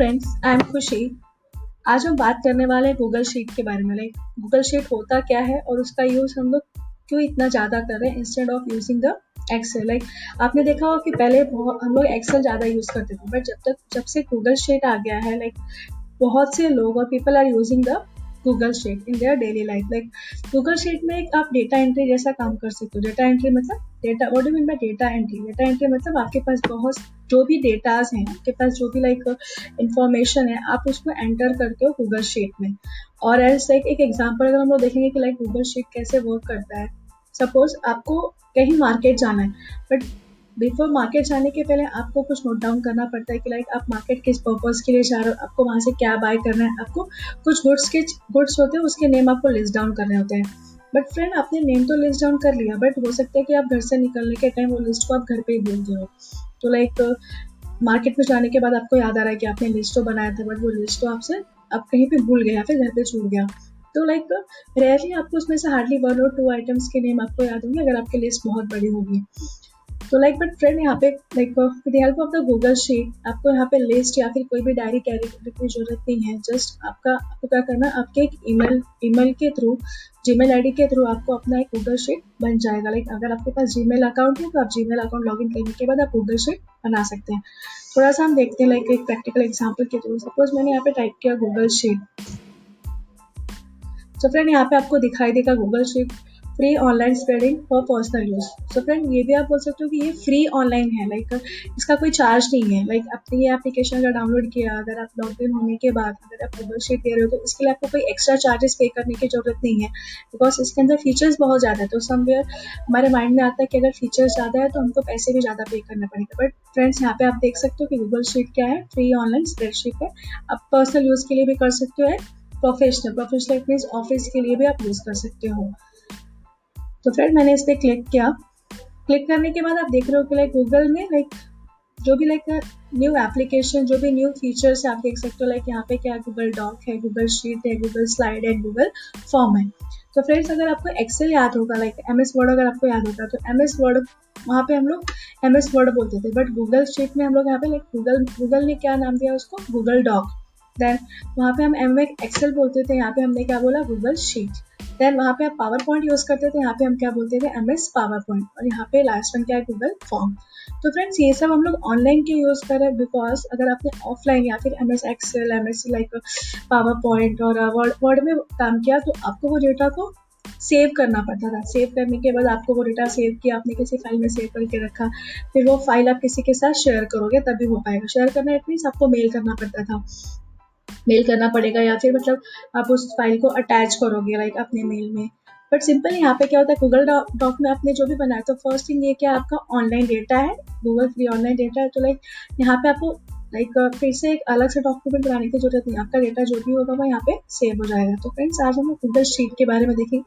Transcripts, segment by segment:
Friends I am खुशी आज हम बात करने वाले हैं गूगल शीट के बारे में। लाइक गूगल शीट होता क्या है और उसका यूज़ हम लोग क्यों इतना ज़्यादा कर रहे हैं instead of using the Excel like आपने देखा होगा कि पहले बहुत हम लोग एक्सेल ज़्यादा यूज़ करते थे बट जब तक जब से गूगल शीट आ गया है लाइक बहुत से लोग और people are using the Google sheet in their daily life like Google sheet में एक आप डेटा एंट्री जैसा काम कर सकते हो। डेटा एंट्री मतलब data what do mean by data entry data entry मतलब आपके पास बहुत, जो भी डेटाज हैं, आपके पास जो भी लाइक इंफॉर्मेशन है, आप उसको एंटर करते हो गूगल शीट में। और एज लाइक एक एग्ज़ाम्पल अगर हम लोग देखेंगे कि लाइक गूगल शीट कैसे वर्क करता है। सपोज़ आपको कहीं मार्केट जाना है बट बिफोर मार्केट जाने के पहले आपको कुछ नोट डाउन करना पड़ता है कि लाइक आप मार्केट किस पर्पज के लिए जा रहे हो, आपको वहाँ से क्या बाय करना है, आपको कुछ गुड्स के गुड्स होते हैं, उसके नेम आपको लिस्ट डाउन करने होते हैं। बट फ्रेंड आपने नेम तो लिस्ट डाउन कर लिया बट हो सकता है कि आप घर से निकलने के टाइम वो लिस्ट को आप घर पे ही भूल गए हो। तो लाइक मार्केट में जाने के बाद आपको याद आ रहा है कि आपने लिस्ट तो बनाया था बट वो लिस्ट तो आपसे आप कहीं पे भूल गए या फिर घर पे छूट गया। तो लाइक रेयरली आपको उसमें से हार्डली वन और टू आइटम्स के नेम आपको याद होंगे, अगर आपकी लिस्ट बहुत बड़ी होगी। तो लाइक बट फ्रेंड यहाँ पे like with help of the Google sheet आपको यहाँ पे लिस्ट या फिर कोई भी डायरी कैरी करने की ज़रूरत नहीं है। जस्ट आपका, आपको क्या करना आपके एक ईमेल ईमेल के थ्रू जीमेल आईडी के थ्रू आपको अपना एक गूगल शीट बन जाएगा। लाइक अगर आपके पास जीमेल अकाउंट है तो आप जीमेल अकाउंट लॉगिन करने के बाद आप गूगल शीट बना सकते हैं। थोड़ा सा हम देखते हैं लाइक एक प्रैक्टिकल एग्ज़ाम्पल के थ्रू सपोज़ मैंने यहाँ पे टाइप किया गूगल शीट तो फ्रेंड यहाँ पे आपको दिखाई देगा Google sheet free online spreading for personal use so friend ये भी आप बोल सकते हो कि ये फ्री ऑनलाइन है लाइक इसका कोई चार्ज नहीं है. लाइक आपने ये एप्लीकेशन अगर डाउनलोड किया, अगर आप इन होने के बाद, अगर आप गूगल शीट दे रहे हो तो इसके लिए आपको कोई एक्स्ट्रा चार्जेस पे करने की ज़रूरत नहीं है. बिकॉज़ इसके अंदर फीचर्स बहुत ज़्यादा है. तो समवेयर हमारे माइंड में आता है कि अगर फीचर्स ज़्यादा है तो हमको पैसे भी ज़्यादा पे करना पड़ेगा. बट फ्रेंड्स यहाँ पे आप देख सकते हो कि गूगल शीट क्या है? फ्री ऑनलाइन स्प्रेडशीट है. आप पर्सनल यूज़ के लिए भी कर सकते हो प्रोफेशनल प्रोफेशनल मीन्स ऑफ़िस के लिए भी आप यूज़ कर सकते हो. तो फ्रेंड मैंने इस पर क्लिक किया। क्लिक करने के बाद आप देख रहे हो कि लाइक गूगल में लाइक जो भी लाइक न्यू एप्लीकेशन जो भी न्यू फीचर्स आप देख सकते हो लाइक यहाँ पे क्या गूगल डॉक है गूगल शीट है गूगल स्लाइड है गूगल फॉर्म है। तो फ्रेंड्स अगर आपको एक्सेल याद होगा लाइक एम एस वर्ड अगर आपको याद होगा तो एम एस वर्ड वहाँ पे हम लोग एम एस वर्ड बोलते थे बट गूगल शीट में हम लोग यहाँ पे लाइक गूगल गूगल ने क्या नाम दिया उसको? गूगल डॉक देन वहाँ पे हम एम एक्सेल बोलते थे, यहाँ पे हमने क्या बोला? गूगल शीट देन वहाँ पे आप पावर पॉइंट यूज़ करते थे यहाँ पे हम क्या बोलते थे एम एस पावर पॉइंट और यहाँ पे लास्ट वन क्या है गूगल फॉर्म तो फ्रेंड्स ये सब हम लोग ऑनलाइन के यूज़ कर रहे हैं बिकॉज़ अगर आपने ऑफलाइन या फिर M S Excel M S like PowerPoint और वर्ड वर्ड में काम किया तो आपको वो डेटा को सेव करना पड़ता था। सेव करने के बाद आपको वो डेटा सेव किया, आपने किसी फ़ाइल में सेव करके रखा, फिर वो फ़ाइल आप किसी के साथ शेयर करोगे तभी हो पाएगा। शेयर करना एट मीन्स आपको मेल करना पड़ता था। मेल करना पड़ेगा या फिर मतलब आप उस फ़ाइल को अटैच करोगे लाइक अपने मेल में। बट सिंपल यहाँ पे क्या होता है गूगल डॉक में आपने जो भी बनाया तो फ़र्स्ट थिंग ये क्या आपका ऑनलाइन डेटा है गूगल फ्री ऑनलाइन डेटा है तो लाइक यहाँ पे आपको लाइक फिर से एक अलग से डॉक्यूमेंट बनाने की ज़रूरत नहीं, आपका डेटा जो भी होगा, वो यहाँ पे सेव हो जाएगा। तो फ्रेंड्स आज हम गूगल शीट के बारे में देखेंगे।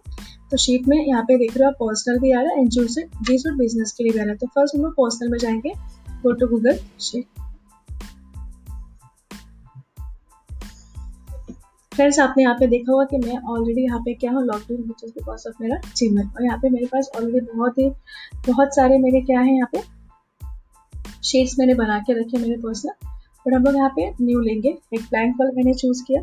तो शीट में यहाँ पे देख रहे हो आप पर्सनल भी आ रहा है एंड जी सूट बिज़नेस के लिए भी आ रहा है तो फ़र्स्ट हम लोग पर्सनल में जाएँगे go to Google sheet friends आपने यहाँ पे देखा होगा कि मैं ऑलरेडी यहाँ पे क्या हूँ? लॉकडाउन विच बिकॉज़ ऑफ़ मेरा जीमेल और यहाँ पे मेरे पास ऑलरेडी बहुत ही, बहुत सारे मेरे क्या है यहाँ पे? शेड्स मैंने बना के रखे मेरे पर्सनल बट हम लोग यहाँ पे न्यू लेंगे। एक ब्लैंक कलर मैंने चूज़ किया।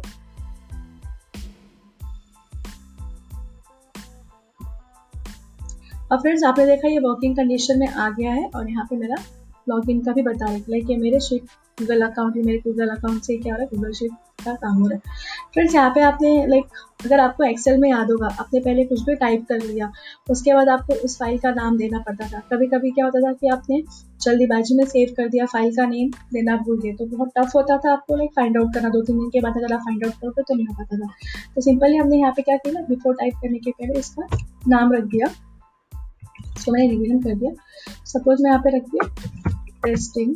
और फ्रेंड्स आपने देखा ये वर्किंग कंडीशन में आ गया है और यहाँ पे मेरा लॉगिन का भी बता रहा लाइक ये मेरे शीट गूगल अकाउंट है, मेरे गूगल अकाउंट से क्या हो रहा है? गूगल शीट का काम हो रहा है? फ्रेंड्स, यहाँ पे आपने लाइक अगर आपको एक्सेल में याद होगा, आपने पहले कुछ भी टाइप कर लिया, उसके बाद आपको उस फ़ाइल का नाम देना पड़ता था। कभी कभी क्या होता था कि आपने जल्दीबाजी में सेव कर दिया फ़ाइल का नेम देना भूल गए तो बहुत टफ होता था आपको लाइक फाइंड आउट करना। दो तीन दिन के बाद अगर आप फाइंड आउट करोगे तो नहीं हो पाता था। तो सिंपली हमने यहाँ पे क्या किया बिफोर टाइप करने के पहले इसका नाम रख दिया। इसको मैंने रिविजन कर दिया। सपोज़ मैं यहाँ पे रख दिया टेस्टिंग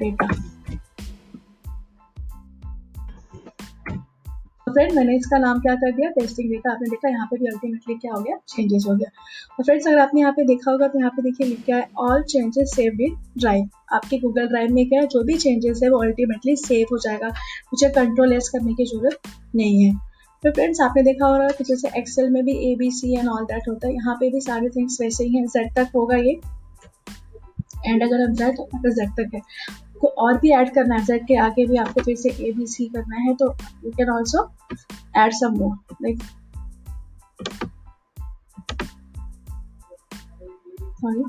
डेटा तो फ्रेंड मैंने इसका नाम क्या कर दिया? टेस्टिंग डेटा आपने देखा, यहाँ पे भी अल्टीमेटली क्या हो गया? चेंजेस हो गया। और फ्रेंड्स अगर आपने यहाँ पे देखा होगा तो यहाँ पे देखिए लिखा है all changes save in drive आपके गूगल ड्राइव में क्या है? जो भी चेंजेस है, वो अल्टीमेटली सेव हो जाएगा। मुझे कंट्रोल एस करने की ज़रूरत नहीं है। तो फ्रेंड्स आपने देखा होगा कि जैसे एक्सेल में भी A B C and all that होता है, यहाँ पे भी सारे थिंग्स वैसे ही हैं। जेड तक होगा ये। एंड अगर हम जाए तो जेड तक है। आपको और भी ऐड करना है जेड के आगे भी आपको फिर से ए बी सी करना है तो you can also add some more like sorry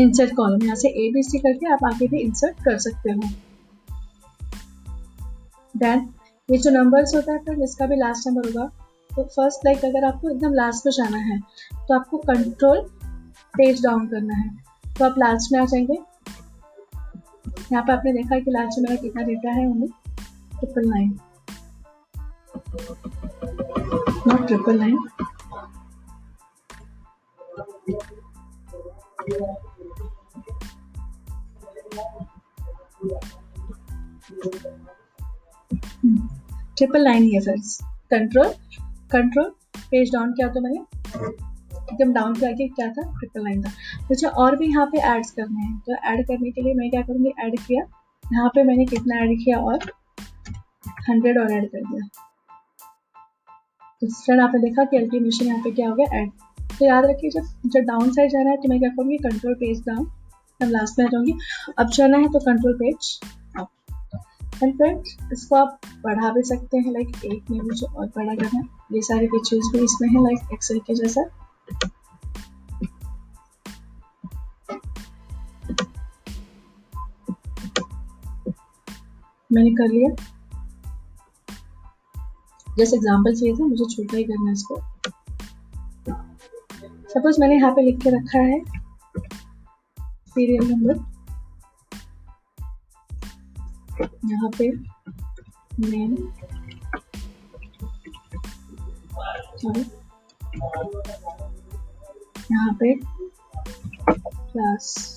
insert column यहाँ से ए बी सी करके आप आगे भी इंसर्ट कर सकते हो। देन ये जो नंबर्स होता है, फिर इसका भी लास्ट नंबर होगा। तो फ़र्स्ट लाइक अगर आपको एकदम लास्ट में जाना है तो आपको कंट्रोल पेज डाउन करना है। तो आप लास्ट में आ जाएँगे। यहाँ पे आपने देखा है कि लास्ट में मेरा कितना डेटा है only triple nine not triple nine triple nine he friends control control page down किया तो मैंने। एकदम डाउन किया कि क्या था? ट्रिपल नाइन था। मुझे और भी यहाँ पे एड्स करने हैं। तो ऐड करने के लिए मैं क्या करूँगी? ऐड किया। यहाँ पे मैंने कितना ऐड किया? और हंड्रेड और ऐड कर दिया। तो फ्रेंड आपने देखा कि अल्टीमेशन यहाँ पे क्या हो गया? ऐड तो याद रखिए, जब जब डाउन साइड जाना है तो मैं क्या करूँगी? कंट्रोल पेज डाउन अब लास्ट में आ जाऊँगी। अब जाना है तो कंट्रोल पेज एंड इसको आप बढ़ा भी सकते हैं लाइक एक में भी जो और बड़ा करना, ये सारे फीचर्स भी इसमें है लाइक एक्सेल के जैसा। मैंने कर लिया। जैसे एग्जांपल चाहिए था, मुझे छोटा ही करना है इसको। सपोज़ मैंने यहाँ पे लिख के रखा है। सीरियल नंबर यहाँ पे सॉरी यहाँ पे क्लास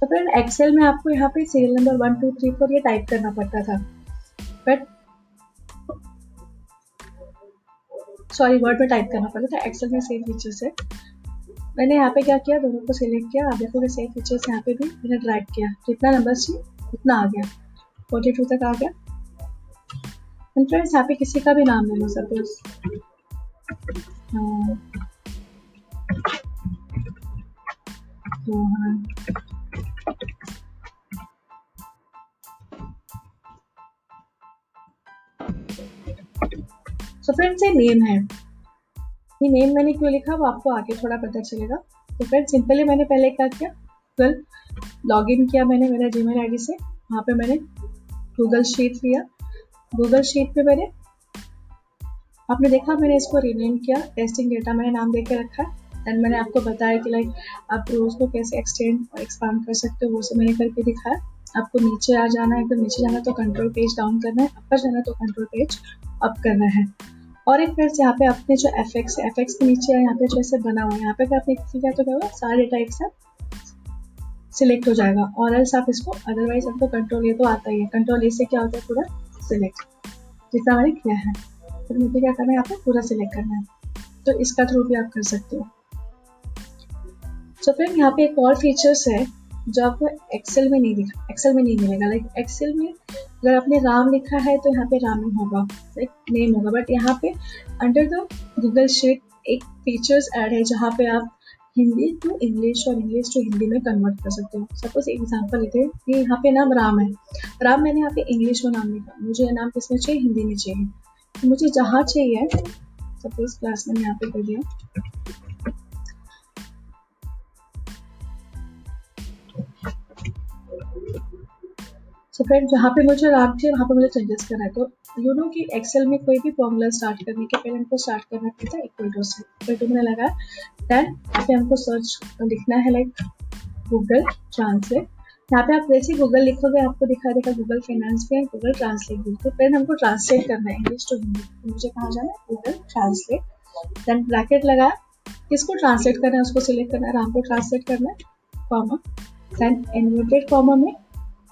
तो फ्रेंड एक्सेल में आपको यहाँ पे serial number one two three four ये टाइप करना पड़ता था। बट सॉरी वर्ड में टाइप करना पड़ता था। एक्सेल में सेम फीचर्स है। मैंने यहाँ पे क्या किया? दोनों को सिलेक्ट किया। आप देखोगे सेम फीचर्स यहाँ पे भी मैंने ड्रैग किया। जितना नंबर चाहिए उतना आ गया। फोर्टी टू तक आ गया। फ्रेंड्स यहाँ पे किसी का भी नाम ले लो सपोज़ रोहन सो फ्रेंड्स ये नेम है। ये नेम मैंने क्यों लिखा? वो आपको आगे थोड़ा पता चलेगा। तो फ्रेंड सिंपली मैंने पहले क्या किया? गूगल लॉग इन किया मैंने मेरा जी मेल आई से। वहाँ पे मैंने गूगल शीट लिया। गूगल शीट पे मैंने आपने देखा, मैंने इसको रीनेम किया। टेस्टिंग डेटा मैंने नाम दे के रखा देन मैंने आपको बताया कि लाइक आप रोज को कैसे एक्सटेंड और एक्सपांड कर सकते हो, वो सब मैंने करके दिखाया। आपको नीचे आ जाना है तो नीचे जाना तो कंट्रोल पेज डाउन करना है अपर जाना तो कंट्रोल पेज अप करना है। और एक फ्रेंड्स यहाँ पे आपने जो एफ़ एक्स एफ़ एक्स के नीचे यहाँ पे जो ऐसे बना हुआ है, यहाँ पे आपने किया तो क्या होगा, सारे टाइप से सिलेक्ट हो जाएगा। और एल्स आप इसको अदरवाइज़ आपको कंट्रोल ये तो आता ही है। कंट्रोल ए से क्या होता है? पूरा सिलेक्ट जितना मैंने किया है? तो मुझे क्या करना है? यहाँ पे पूरा सिलेक्ट करना है। तो इसका थ्रू भी आप कर सकते हो। तो फिर यहाँ पे एक और फीचर्स है। जो आपको एक्सेल में नहीं दिखा एक्सेल में नहीं मिलेगा। लाइक एक्सेल में अगर आपने राम लिखा है तो यहाँ पे राम होगा। लाइक नेम होगा। बट यहाँ पे अंडर द गूगल शीट एक फीचर्स ऐड है, जहाँ पे आप हिंदी टू इंग्लिश और इंग्लिश टू हिंदी में कन्वर्ट कर सकते हो। सपोज़ एग्ज़ाम्पल लेते हैं। कि यहाँ पे नाम राम है। राम मैंने यहाँ पे इंग्लिश में नाम लिखा। मुझे नाम किसमें चाहिए? हिंदी में चाहिए। तो मुझे जहाँ चाहिए सपोज़ क्लास मैंने यहाँ पे कर दिया। सो फ्रेंड जहाँ पे मुझे राम चाहिए वहाँ पे मुझे चेंजेस करना है। तो यू नो कि एक्सेल में कोई भी फॉर्मूला स्टार्ट करने के पहले हमको स्टार्ट करना पड़ता है इक्वल टू से इक्वल टू मैंने लगा देन यहाँ पे हमको सर्च लिखना है लाइक गूगल ट्रांसलेट यहाँ पे आप वैसे गूगल लिखोगे, आपको दिखा देगा गूगल फाइनेंस पे गूगल ट्रांसलेट भी। तो फ्रेंड हमको ट्रांसलेट करना है इंग्लिश टू हिंदी मुझे कहाँ जाना है? गूगल ट्रांसलेट देन ब्रैकेट लगा, किसको ट्रांसलेट करना है उसको सिलेक्ट करना है, राम को ट्रांसलेट करना है कॉमा देन इन्वर्टेड कॉमा में,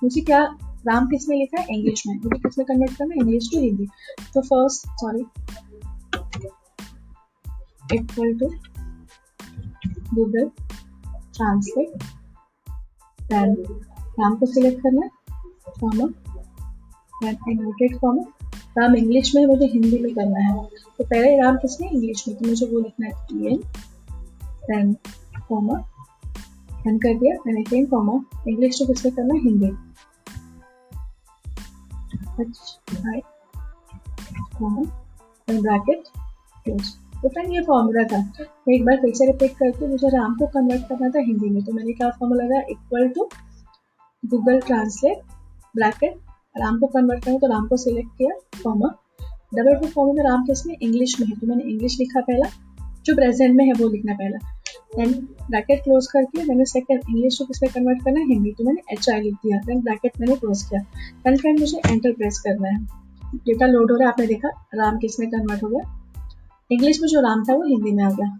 मुझे क्या राम किसमें लिखा है? इंग्लिश में। मुझे किस कन्वर्ट करना है? इंग्लिश टू हिंदी तो first sorry equal to Google translate then Ram को सिलेक्ट करना है। Comma inverted comma Ram English में मुझे हिंदी में करना है। तो पहले राम किसने? इंग्लिश में। तो मुझे वो लिखना है E N then comma N कर दिया। मैंने अगेन कॉमा इंग्लिश तो किसमें करना तो फ्रेंड ये फॉर्मूला था। मैं एक बार फिर से रिपीट करती हूँ, मुझे राम को कन्वर्ट करना था हिंदी में। तो मैंने क्या फॉर्मूला लगाया equal to Google translate bracket Ram को कन्वर्ट करें तो राम को सिलेक्ट किया फॉर्मा डबल फॉर्म में राम किसमें इंग्लिश में है। तो मैंने इंग्लिश लिखा पहला। जो प्रेजेंट में है वो लिखना पहला। देन ब्रैकेट क्लोज करके मैंने सेकंड इंग्लिश को किसमें कन्वर्ट करना है? हिंदी तो मैंने एच आई लिख दिया। देन ब्रैकेट मैंने क्लोज किया। देन फ्रेंड मुझे एंटर प्रेस करना है। डेटा लोड हो रहा है, आपने देखा? राम किसमें कन्वर्ट हो गया? इंग्लिश में जो राम था वो हिंदी में आ गया।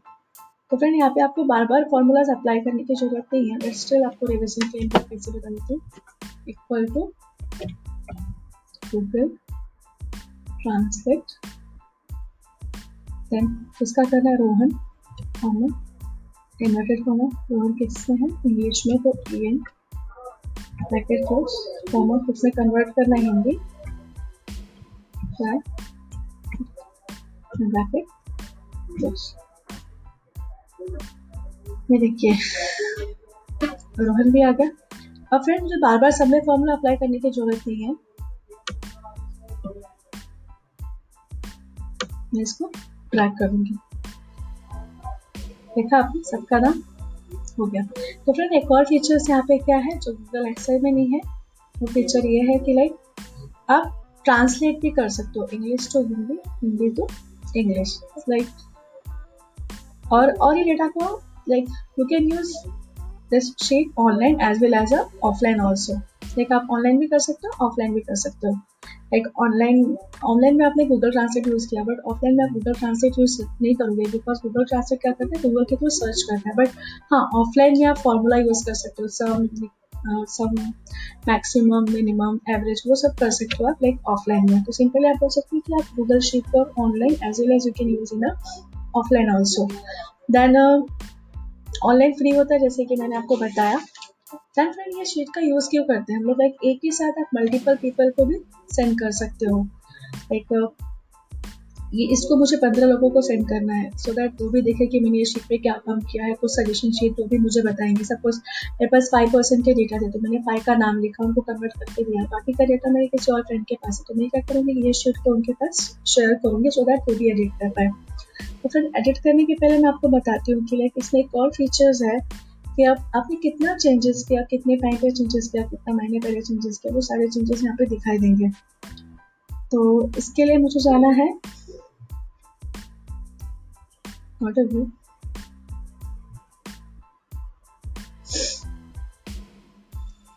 तो फ्रेंड यहाँ पे आपको बार बार फॉर्मूलाज अप्लाई करने की ज़रूरत नहीं है बट स्टिल आपको रिविजन के लिए कैसे बता देती equal to Google translate then इसका करना है रोहन कॉमा इन्वर्टेड कॉमा किसमें है इंग्लिश में तो ब्रैकेट क्लोज कॉमा किसमें कन्वर्ट करना है हिंदी. ब्रैकेट क्लोज ये देखिए, रोहन भी आ गया. अब फ्रेंड मुझे बार बार सब में फॉर्मूला अप्लाई करने की ज़रूरत नहीं है. मैं इसको ट्रैक करूँगी. देखा आपने? सबका नाम? हो गया। तो फ्रेंड एक और फीचर्स यहाँ पे क्या है जो गूगल एक्सेल में नहीं है? वो फीचर ये है कि लाइक आप ट्रांसलेट भी कर सकते हो English to Hindi Hindi to English like और और ये डेटा को like you can use this sheet online as well as a offline also like आप ऑनलाइन भी कर सकते हो ऑफलाइन भी कर सकते हो। लाइक ऑनलाइन ऑनलाइन में आपने गूगल ट्रांसलेट यूज़ किया बट ऑफलाइन में आप गूगल ट्रांसलेट यूज़ नहीं करोगे बिकॉज़ गूगल ट्रांसलेट क्या करते हैं? गूगल के थ्रू सर्च करता है। बट हाँ ऑफलाइन में आप फॉर्मूला यूज़ कर सकते हो। Sum sum maximum minimum average वो सब कर सकते हो आप लाइक ऑफलाइन में। तो सिंपली आप बोल सकते हो कि आप गूगल शीट पर online as well as you can use in offline also then online free होता है, जैसे कि मैंने आपको बताया। देन फ्रेंड ये शीट का यूज़ क्यों करते हैं? हम लोग लाइक एक ही साथ आप मल्टीपल पीपल को भी सेंड कर सकते हो। लाइक ये इसको मुझे पंद्रह लोगों को सेंड करना है। सो so दैट वो भी देखे कि मैंने ये शीट पे क्या काम किया है, कुछ सजेशन शीट वो भी मुझे बताएँगे। सपोज़ मेरे पास फाइव परसेंट के डेटा थे तो मैंने फाइव का नाम लिखा, उनको कन्वर्ट करके दिया। बाकी का डेटा मेरे किसी और फ्रेंड के पास है तो मैं क्या करूँगी, ये शीट को उनके पास शेयर करूँगी सो दैट वो भी एडिट कर पाए। तो फ्रेंड एडिट करने के पहले मैं आपको बताती हूँ कि लाइक इसमें एक और फीचर्स है कि आप आपने कितना चेंजेस किया, कितने टाइम पे चेंजेस किया, कितना महीने पहले चेंजेस किया, वो सारे चेंजेस यहाँ पे दिखाई देंगे। तो इसके लिए मुझे जाना है। व्यू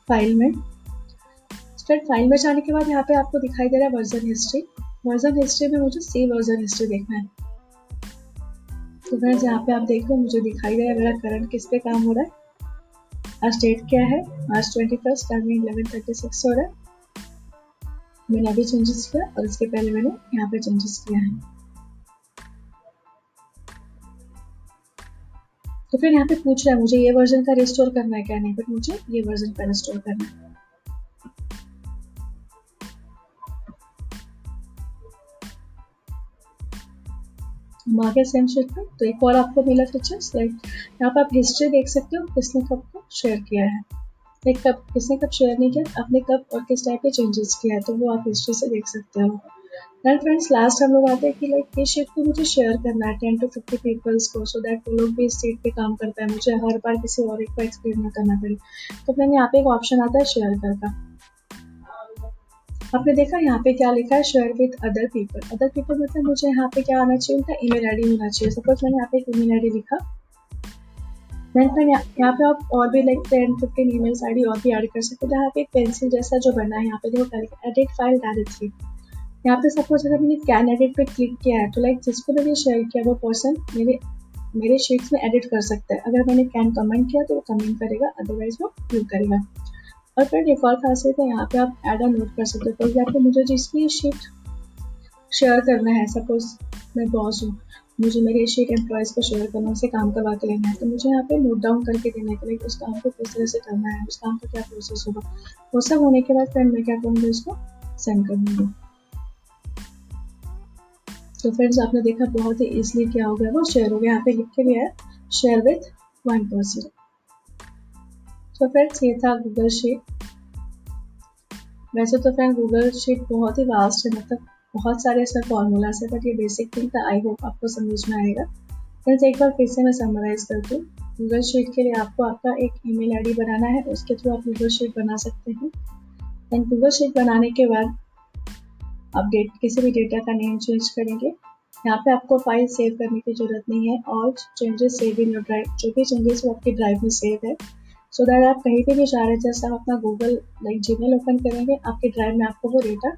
फ़ाइल में। स्टार्ट फ़ाइल में जाने के बाद यहाँ पे आपको दिखाई दे रहा है वर्जन हिस्ट्री वर्जन हिस्ट्री में मुझे सी वर्जन हिस्ट्री देखना है। तो फ्रेंड्स यहाँ पे आप देख लो मुझे दिखाई दे रहा है मेरा करंट किस पे काम हो रहा है। आज डेट क्या है? March twenty first timing eleven thirty six हो रहा है। मैंने अभी चेंजेस किया और इसके पहले मैंने यहाँ पे चेंजेस किया है। तो फिर यहाँ पे पूछ रहा है, मुझे ये वर्जन का रिस्टोर करना है क्या? नहीं बट मुझे ये वर्जन का रिस्टोर करना है। आगे सेंड शीट में तो एक और आपको मिला फीचर्स लाइक यहाँ पर आप हिस्ट्री देख सकते हो किसने कब को शेयर किया है। लाइक कब, किसने कब शेयर नहीं किया, आपने कब और किस टाइप के चेंजेस किया है तो वो आप हिस्ट्री से देख सकते हो। देन फ्रेंड्स लास्ट हम लोग आते हैं कि लाइक ये शीट को मुझे शेयर करना है टेन टू फिफ्टी पीपल्स को सो दैट वो लोग भी इस सीट पे काम कर पाए मुझे हर बार किसी और एक को एक्सप्लेन करना पड़े। तो फिर यहाँ पे एक ऑप्शन आता है शेयर कर का आपने देखा यहाँ पे क्या लिखा है? Share with other people other people मतलब मुझे यहाँ पे क्या आना चाहिए? उनका ईमेल आईडी होना चाहिए। सपोज़ मैंने यहाँ पे एक ईमेल आईडी लिखा। देन फिर यहाँ पे आप और भी like ten fifteen emails ID और भी ऐड कर सकते हो। यहाँ पे एक पेंसिल जैसा जो बना है, यहाँ पे देखो क्या एडिट फ़ाइल डायरेक्टली यहाँ पे सपोज़ अगर मैंने कैन एडिट पे क्लिक किया है तो लाइक जिसको मैंने शेयर किया, वो पर्सन मेरे मेरे शीट्स में एडिट कर सकता है। अगर मैंने कैन कमेंट किया तो वो कमेंट करेगा अदरवाइज़ वो व्यू करेगा। और फिर डिफ़ॉल्ट खासियत है यहाँ पे आप एड नोट कर सकते हो। फॉर मुझे जिसकी शीट शेयर करना है सपोज़ मैं बॉस हूँ, मुझे मेरे शीट एम्प्लॉयज़ को शेयर करना उसे काम करवा के लेना है तो मुझे यहाँ पे नोट डाउन करके देने के लिए उस काम को किस तरह से करना है, उस काम का क्या प्रोसेस होगा। वो सब होने के बाद फ्रेंड मैं क्या करूँगी, उसको सेंड कर दूँगी तो फ्रेंड्स आपने देखा बहुत ही ईजिली क्या हो गया, वो शेयर हो गया। यहाँ पे लिख के भी है शेयर विथ वन पर्सन तो फ्रेंड्स ये था गूगल शीट वैसे तो फ्रेंड गूगल शीट बहुत ही वास्ट है मतलब बहुत सारे ऐसे फॉर्मूलाज है बट ये बेसिक थिंग था आई होप आपको समझ में आएगा। फ्रेंड्स एक बार फिर से मैं समराइज करती हूँ। गूगल शीट के लिए आपको आपका एक ईमेल आईडी बनाना है, उसके थ्रू आप गूगल शीट बना सकते हैं। एंड गूगल शीट बनाने के बाद आप डेट किसी भी डेटा का नेम चेंज करेंगे। यहाँ पे आपको फ़ाइल सेव करने की ज़रूरत नहीं है, और changes save in your drive जो भी चेंजेस वो आपकी ड्राइव में सेव है। सो so दैट आप कहीं पे भी जा रहे जैसे आप अपना गूगल लाइक जी ओपन करेंगे, आपके ड्राइव में आपको वो डेटा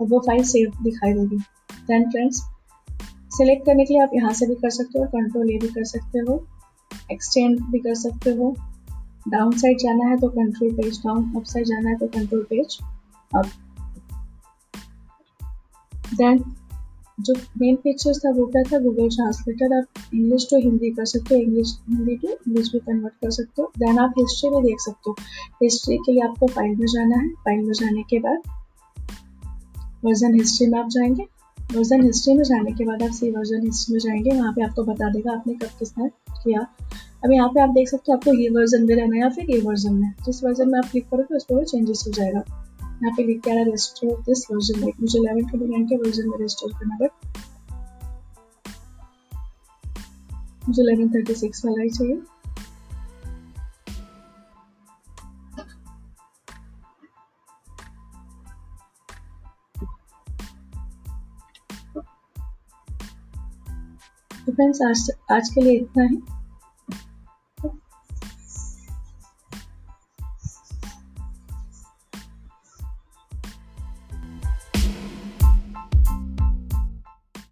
और वो फ़ाइल सेव दिखाई देगी। देन फ्रेंड्स सिलेक्ट करने के लिए आप यहाँ से भी कर सकते हो कंट्रोल ए भी कर सकते हो एक्सटेंड भी कर सकते हो। डाउन साइड जाना है तो control page down up side जाना है तो कंट्रोल पेज अप देन जो मेन फीचर्स था वो क्या था? गूगल ट्रांसलेटर आप इंग्लिश टू हिंदी कर सकते हो इंग्लिश हिंदी टू इंग्लिश भी कन्वर्ट कर सकते हो. देन आप हिस्ट्री में देख सकते हो. हिस्ट्री के लिए आपको फ़ाइल में जाना है. फ़ाइल में जाने के बाद वर्जन हिस्ट्री में आप जाएँगे. वर्जन हिस्ट्री में जाने के बाद आप सी वर्जन हिस्ट्री में जाएँगे. वहाँ पे आपको बता देगा आपने कब किसने किया. अब यहाँ पे आप देख सकते हो आपको ये वर्जन में रहना है या फिर ये वर्जन में जिस वर्जन में आप क्लिक करोगे उस पर वो चेंजेस हो जाएगा. यहाँ पे लिख के आ रहा है रजिस्टर दिस वर्जन लाइक मुझे इलेवन ट्वेंटी नाइन के वर्जन में रजिस्टर करना बट मुझे इलेवन थर्टी सिक्स वाला ही चाहिए। तो फ्रेंड्स आज आज के लिए इतना ही।